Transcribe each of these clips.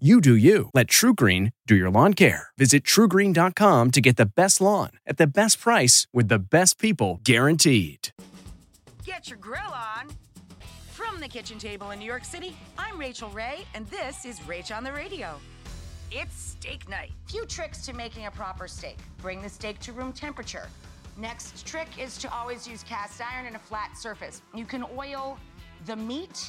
You do you. Let TruGreen do your lawn care. Visit trugreen.com to get the best lawn at the best price with the best people guaranteed. Get your grill on. From the kitchen table in New York City, I'm Rachael Ray, and this is Rach on the Radio. It's steak night. Few tricks to making a proper steak. Bring the steak to room temperature. Next trick is to always use cast iron in a flat surface. You can oil the meat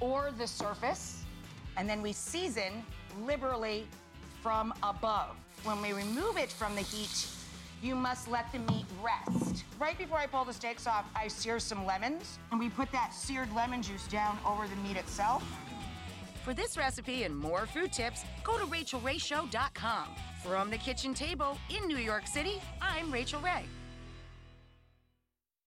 or the surface and then we season liberally from above. When we remove it from the heat, you must let the meat rest. Right before I pull the steaks off, I sear some lemons, and we put that seared lemon juice down over the meat itself. For this recipe and more food tips, go to rachaelrayshow.com. From the kitchen table in New York City, I'm Rachael Ray.